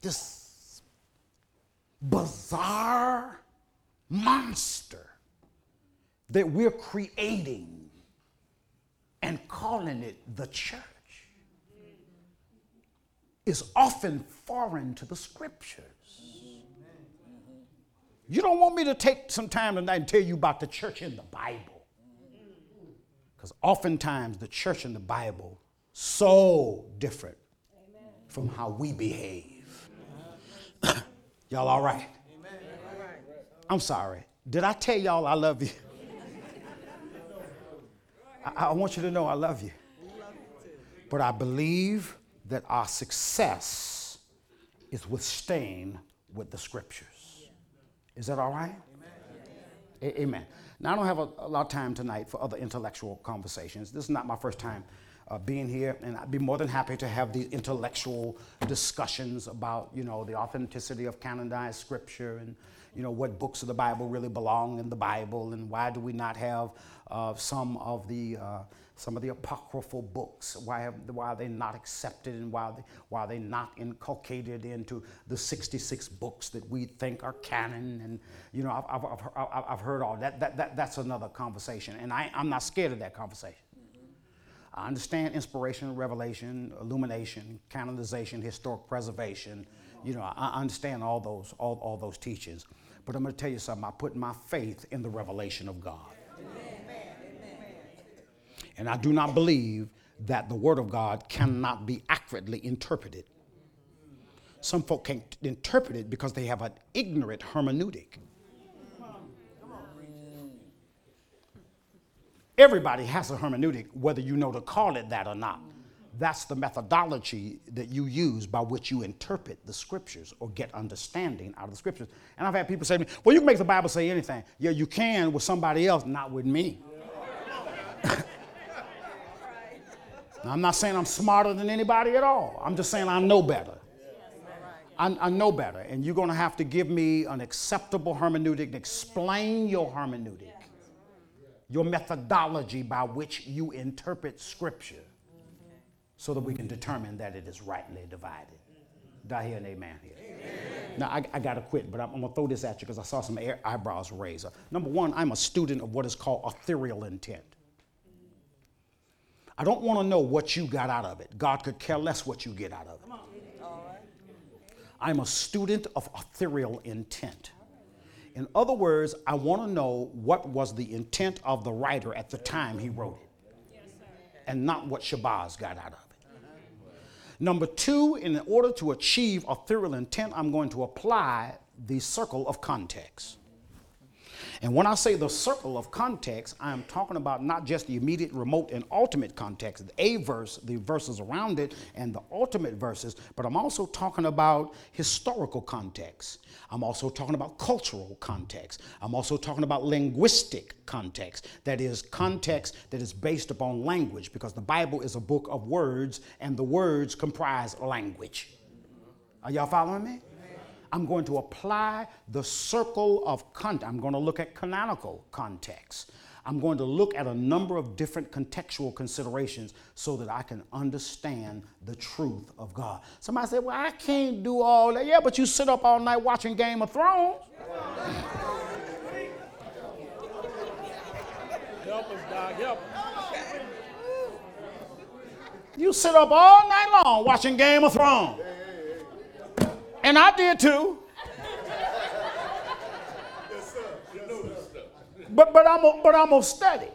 this bizarre monster that we're creating and calling it the church is often foreign to the scriptures. You don't want me to take some time tonight and tell you about the church in the Bible. Because oftentimes the church in the Bible so different from how we behave. y'all all right? I'm sorry. Did I tell y'all I love you? I, I want you to know I love you. But I believe that our success is with staying with the scriptures. Is that all right? A- Amen. Now, I don't have a, a, lot of time tonight for other intellectual conversations. This is not my first time uh, being here, and I'd be more than happy to have these intellectual discussions about, you know, the authenticity of canonized scripture and, you know, what books of the Bible really belong in the Bible, and why do we not have uh, some of the uh, some of the apocryphal books. Why, have, why are they not accepted and why are, they, why are they not inculcated into the 66 books that we think are canon? And, you know, I've, I've, I've, I've heard all that. that, that that's another conversation. And I, I'm not scared of that conversation. I understand inspiration, revelation, illumination, canonization, historic preservation. You know, I understand all those, all, all those teachings. But I'm going to tell you something. I put my faith in the revelation of God. And I do not believe that the Word of God cannot be accurately interpreted. Some folk can't interpret it because they have an ignorant hermeneutic. Everybody has a hermeneutic, whether you know to call it that or not. That's the methodology that you use by which you interpret the scriptures or get understanding out of the scriptures. And I've had people say to me, Well, you can make the Bible say anything. Yeah, you can with somebody else, not with me. Now, I'm not saying I'm smarter than anybody at all. I'm just saying I know better. I, I know better. And you're going to have to give me an acceptable hermeneutic and explain your hermeneutic, your methodology by which you interpret Scripture, so that we can determine that it is rightly divided. Do I hear an amen here? Amen. Now, I, I got to quit, but I'm, I'm going to throw this at you because I saw some air, eyebrows raise. Number one, I'm a student of what is called authorial intent. I don't want to know what you got out of it. God could care less what you get out of it. I'm a student of authorial intent. In other words, I want to know what was the intent of the writer at the time he wrote it. and not what Shabazz got out of it. Number two, in order to achieve authorial intent, I'm going to apply the circle of context. And when I say the circle of context, I am talking about not just the immediate, remote, and ultimate context, the A verse, the verses around it, and the ultimate verses, but I'm also talking about historical context. I'm also talking about cultural context. I'm also talking about linguistic context. That is, context that is based upon language, because the Bible is a book of words, and the words comprise language. Are y'all following me? I'm going to apply the circle of context. I'm going to look at canonical context. I'm going to look at a number of different contextual considerations so that I can understand the truth of God. Somebody said, Well, I can't do all that. Yeah, but you sit up all night watching Game of Thrones. Help us, God. Help us. You sit up all night long watching Game of Thrones. And I did too. But, but, I'm but I'm going to study.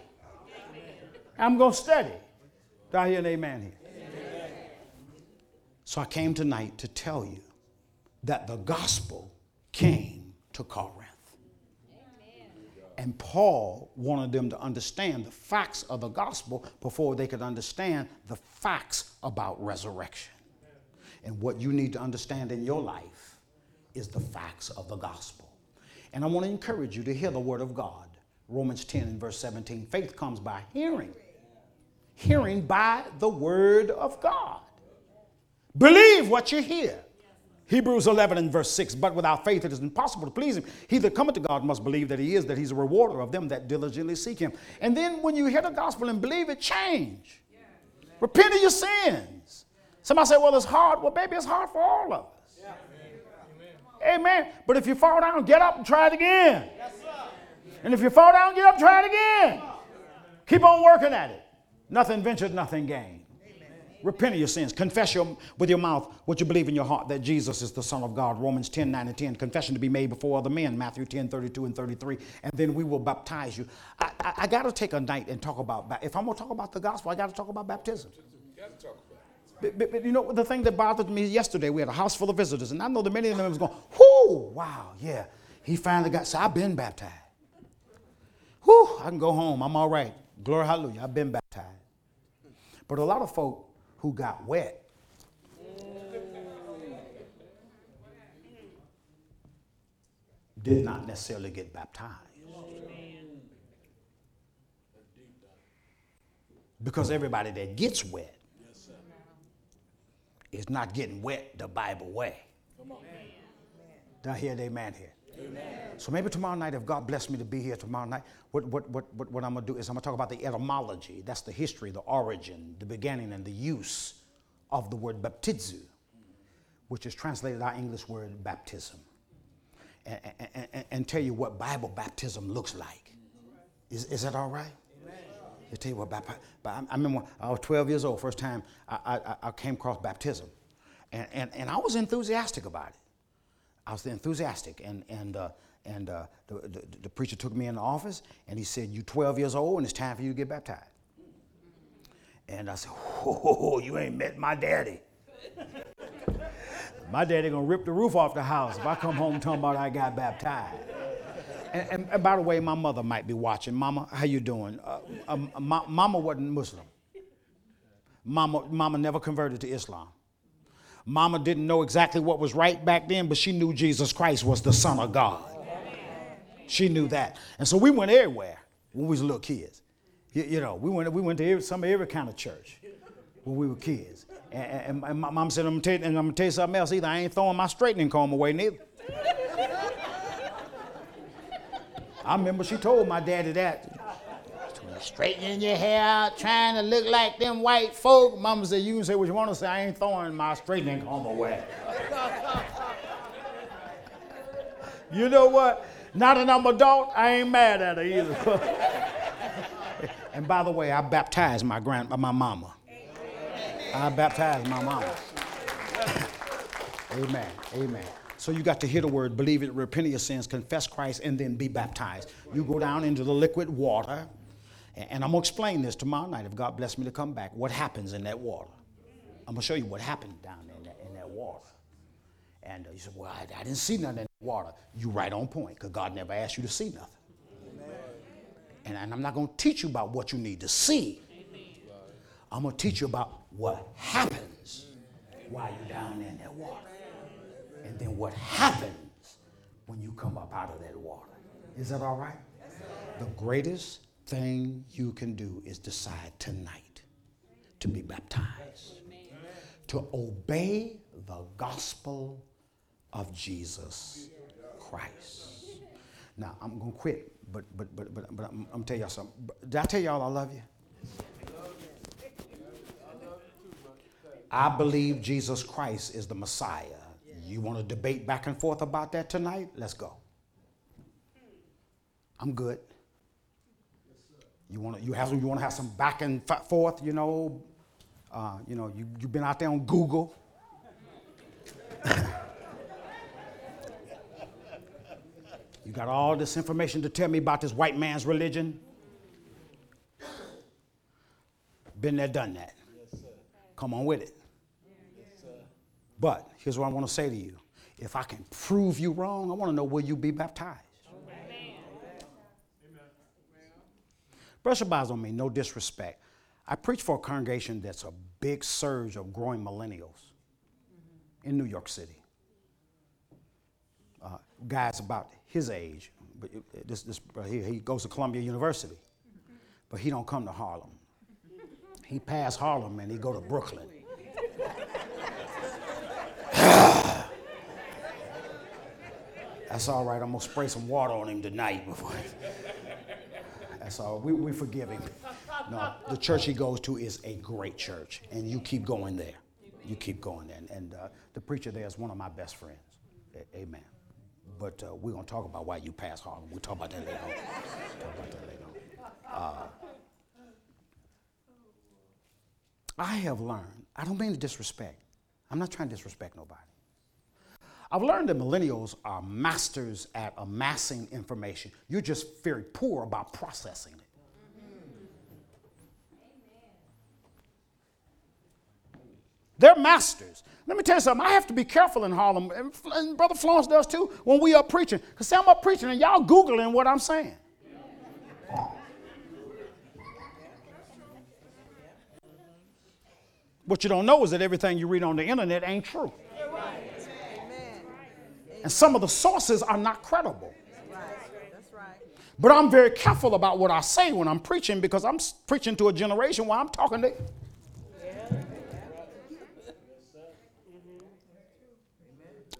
I'm going to study. Do I hear an amen here? So I came tonight to tell you that the gospel came to Corinth. And Paul wanted them to understand the facts of the gospel before they could understand the facts about resurrection. And what you need to understand in your life is the facts of the gospel. And I want to encourage you to hear the word of God. Romans 10 and verse 17 faith comes by hearing, hearing by the word of God. Believe what you hear. Hebrews 11 and verse 6 But without faith it is impossible to please him. He that cometh to God must believe that he is, that he's a rewarder of them that diligently seek him. And then when you hear the gospel and believe it, change. Repent of your sins. Somebody say, Well, it's hard. Well, baby, it's hard for all of us. Amen. But if you fall down, get up and try it again. And if you fall down, get up, and try it again. Keep on working at it. Nothing ventured, nothing gained. Repent of your sins. Confess your, with your mouth what you believe in your heart that Jesus is the Son of God. Romans 10, 9 and 10. Confession to be made before other men. Matthew 10, 32 and 33. And then we will baptize you. I, I, I got to take a night and talk about, if I'm going to talk about the gospel, I got to talk about baptism. Got to talk. But, but- but you know, the thing that bothered me yesterday, we had a house full of visitors, and I know that many of them was going, whoo, wow, yeah. He finally got, so I've been baptized. Whew, I can go home. I'm all right. Glory, hallelujah. I've been baptized. But a lot of folk who got wet, did not necessarily get baptized. Because everybody that gets wet is not getting wet the Bible way. Do I hear an amen here? So maybe tomorrow night, if God bless me to be here tomorrow night, what, what, what, what, what I'm going to do is I'm going to talk about the etymology. That's the history, the origin, the beginning, and the use of the word baptizo, which is translated our English word baptism. And, and, and, and tell you what Bible baptism looks like. Is, is that all right? They tell you what, I, remember I was 12 years old, first time I, I, I came across baptism. And, and, and I was enthusiastic about it. I was enthusiastic. And, and, uh, and uh, the, the, the preacher took me in the office and he said, You're 12 years old and it's time for you to get baptized. And I said, Whoa, you ain't met my daddy. my daddy gonna rip the roof off the house if I come home talking about I got baptized. And, and, by the way, my mother might be watching. Mama, how you doing? Uh, um, ma- mama wasn't Muslim. Mama, mama never converted to Islam. Mama didn't know exactly what was right back then, but she knew Jesus Christ was the Son of God. She knew that. And so we went everywhere when we was little kids. You, you know, we went, we went to every, some every kind of church when we were kids. And, and, and my mom said, I'm gonna, tell you, and I'm gonna tell you something else. Either I ain't throwing my straightening comb away neither. I remember she told my daddy that. Straightening your hair out, trying to look like them white folk. Mama said, You can say what you want to say. I ain't throwing my straightening comb away. you know what? Now that I'm adult, I ain't mad at her either. and by the way, I baptized my grand, my mama. I baptized my mama. Amen. Amen. So you got to hear the word, believe it, repent of your sins, confess Christ, and then be baptized. You go down into the liquid water, And, I'm going to explain this tomorrow night if God bless me to come back. What happens in that water? I'm going to show you what happened down in that, in that water. And uh, you said, Well, I, I didn't see nothing in that water. You're right on point because God never asked you to see nothing. And, and I'm not going to teach you about what you need to see. I'm going to teach you about what happens while you're down in that water. And then what happens when you come up out of that water. Is that all right? The greatest thing you can do is decide tonight to be baptized, to obey the gospel of Jesus Christ. Now, I'm to quit, but, but, but, but, but I'm, I'm to tell y'all something. Did I tell y'all I love you? I believe Jesus Christ is the Messiah. You want to debate back and forth about that tonight? Let's go. I'm good. You want to you have you want to have some back and forth, you know? Uh, you know, you you've been out there on Google. you got all this information to tell me about this white man's religion. Been there, done that. Come on with it. But here's what I want to say to you. If I can prove you wrong, I want to know will you be baptized? Brother Shabazz don't mean no disrespect. I preach for a congregation that's a big surge of growing millennials in New York City. Uh, guys about his age, but this, this, he, he goes to Columbia University, but he don't come to Harlem. He pass Harlem and he go to Brooklyn. That's all right. I'm gonna spray some water on him tonight before. That's all. We, we forgive him. No, the church he goes to is a great church, and you keep going there. You keep going there. And, and uh, the preacher there is one of my best friends. A- amen. But uh, we're going to talk about why you pass Harlem. We'll talk about that later on. talk about that later on. Uh, I have learned, I don't mean to disrespect. I'm not trying to disrespect nobody. I've learned that millennials are masters at amassing information. You're just very poor about processing it. They're masters. Let me tell you something. I have to be careful in Harlem, and, and Brother Florence does too, when we are preaching. Because I'm up preaching and y'all Googling what I'm saying. What you don't know is that everything you read on the internet ain't true. And some of the sources are not credible. But I'm very careful about what I say when I'm preaching because I'm preaching to a generation where I'm talking to.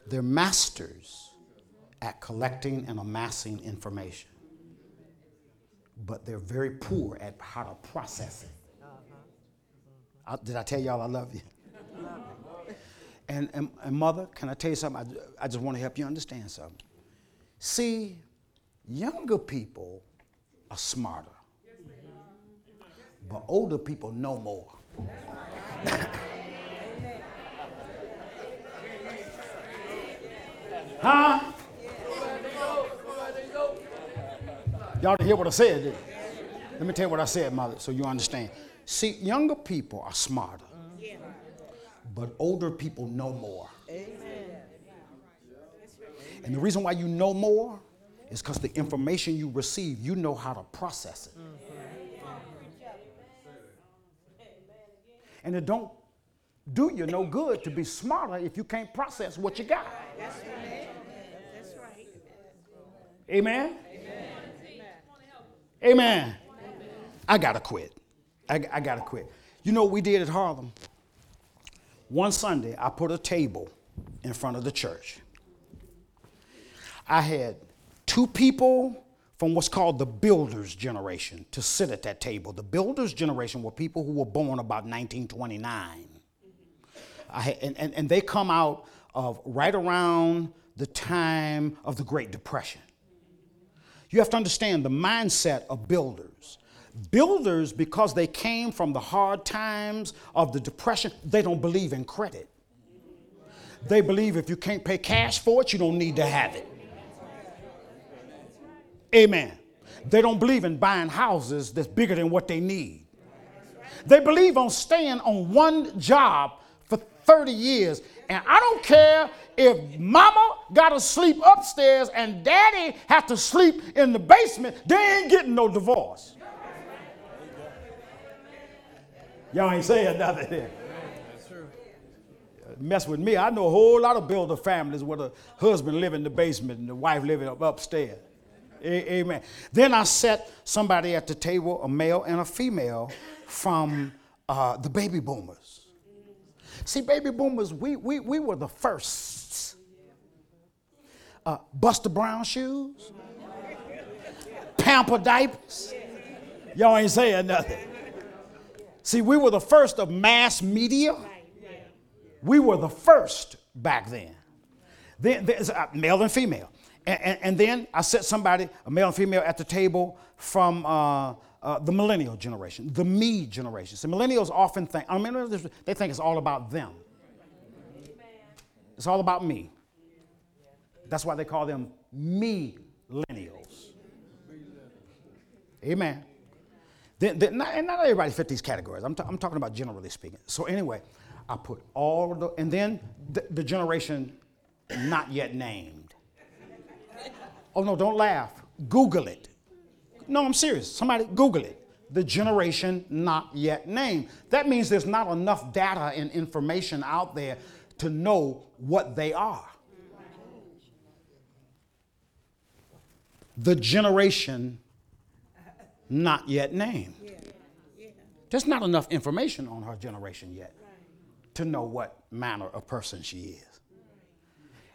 They're masters at collecting and amassing information, but they're very poor at how to process it. Uh, did I tell y'all I love you? And, and, and, mother, can I tell you something? I, I just want to help you understand something. See, younger people are smarter, but older people know more. huh? Y'all didn't hear what I said? Let me tell you what I said, mother, so you understand. See, younger people are smarter but older people know more. Amen. And the reason why you know more is because the information you receive, you know how to process it. And it don't do you no good to be smarter if you can't process what you got. That's right. That's right. Amen. Amen. Amen. I gotta quit. I, I gotta quit. You know what we did at Harlem? One Sunday, I put a table in front of the church. I had two people from what's called the builders generation to sit at that table. The builders generation were people who were born about 1929. Had, and, and, and they come out of right around the time of the Great Depression. You have to understand the mindset of builders. Builders, because they came from the hard times of the Depression, they don't believe in credit. They believe if you can't pay cash for it, you don't need to have it. Amen. They don't believe in buying houses that's bigger than what they need. They believe on staying on one job for 30 years. And I don't care if mama got to sleep upstairs and daddy has to sleep in the basement, they ain't getting no divorce. Y'all ain't saying nothing here. That's true. Mess with me. I know a whole lot of builder families where the husband live in the basement and the wife living up upstairs. A- amen. Then I set somebody at the table, a male and a female, from uh, the baby boomers. See, baby boomers, we, we, we were the firsts. Uh, Buster Brown shoes, pamper diapers. Y'all ain't saying nothing. See, we were the first of mass media. We were the first back then. Then there's uh, male and female. And, and, and, then I set somebody, a male and female, at the table from uh, uh, the millennial generation, the me generation. So millennials often think, I mean, they think it's all about them. It's all about me. That's why they call them me millennials. Amen. Then, then not, and not everybody fit these categories. I'm, t- I'm talking about generally speaking. So anyway, I put all the, and then the, the generation not yet named. Oh no, don't laugh. Google it. No, I'm serious. Somebody Google it. The generation not yet named. That means there's not enough data and information out there to know what they are. The generation not yet named. There's not enough information on her generation yet to know what manner of person she is.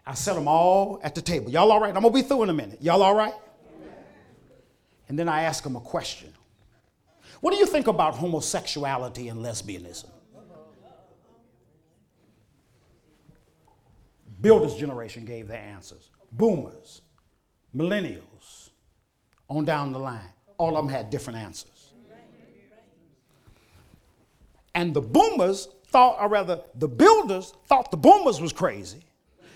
I set them all at the table. Y'all all right? I'm going to be through in a minute. Y'all all right? And then I ask them a question What do you think about homosexuality and lesbianism? Builders' generation gave their answers. Boomers, millennials, on down the line. All of them had different answers. And the boomers thought, or rather, the builders thought the boomers was crazy.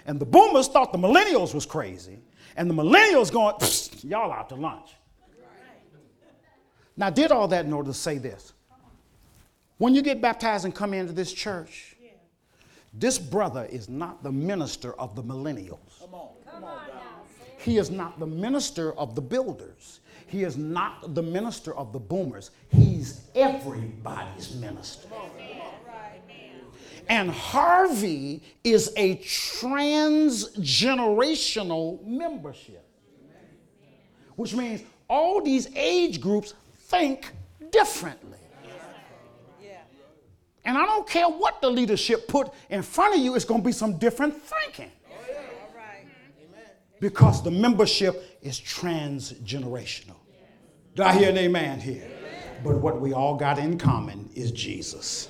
And the boomers thought the millennials was crazy. And the millennials going, y'all out to lunch. Now, I did all that in order to say this. When you get baptized and come into this church, this brother is not the minister of the millennials. Come on, come on, he is not the minister of the builders. He is not the minister of the boomers. He's everybody's minister. And Harvey is a transgenerational membership, which means all these age groups think differently. And I don't care what the leadership put in front of you, it's going to be some different thinking. Because the membership is transgenerational. Do I hear an amen here? But what we all got in common is Jesus.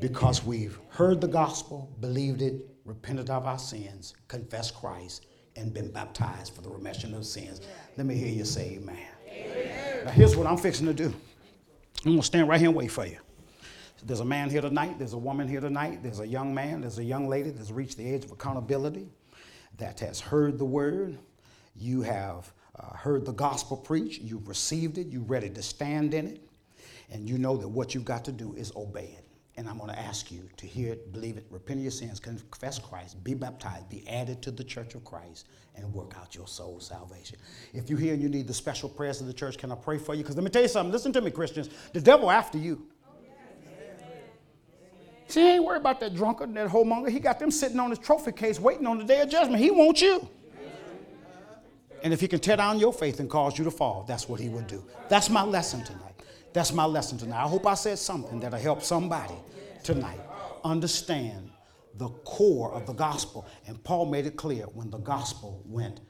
Because we've heard the gospel, believed it, repented of our sins, confessed Christ, and been baptized for the remission of sins. Let me hear you say amen. amen. Now, here's what I'm fixing to do I'm going to stand right here and wait for you. There's a man here tonight, there's a woman here tonight, there's a young man, there's a young lady that's reached the age of accountability that has heard the word. You have uh, heard the gospel preached, you've received it, you're ready to stand in it, and you know that what you've got to do is obey it. And I'm going to ask you to hear it, believe it, repent of your sins, confess Christ, be baptized, be added to the church of Christ, and work out your soul salvation. If you're here and you need the special prayers of the church, can I pray for you? Because let me tell you something. Listen to me, Christians. The devil after you. See, he ain't worried about that drunkard, and that whoremonger. He got them sitting on his trophy case waiting on the day of judgment. He wants you. And if he can tear down your faith and cause you to fall, that's what he would do. That's my lesson tonight. That's my lesson tonight. I hope I said something that'll help somebody tonight understand the core of the gospel. And Paul made it clear when the gospel went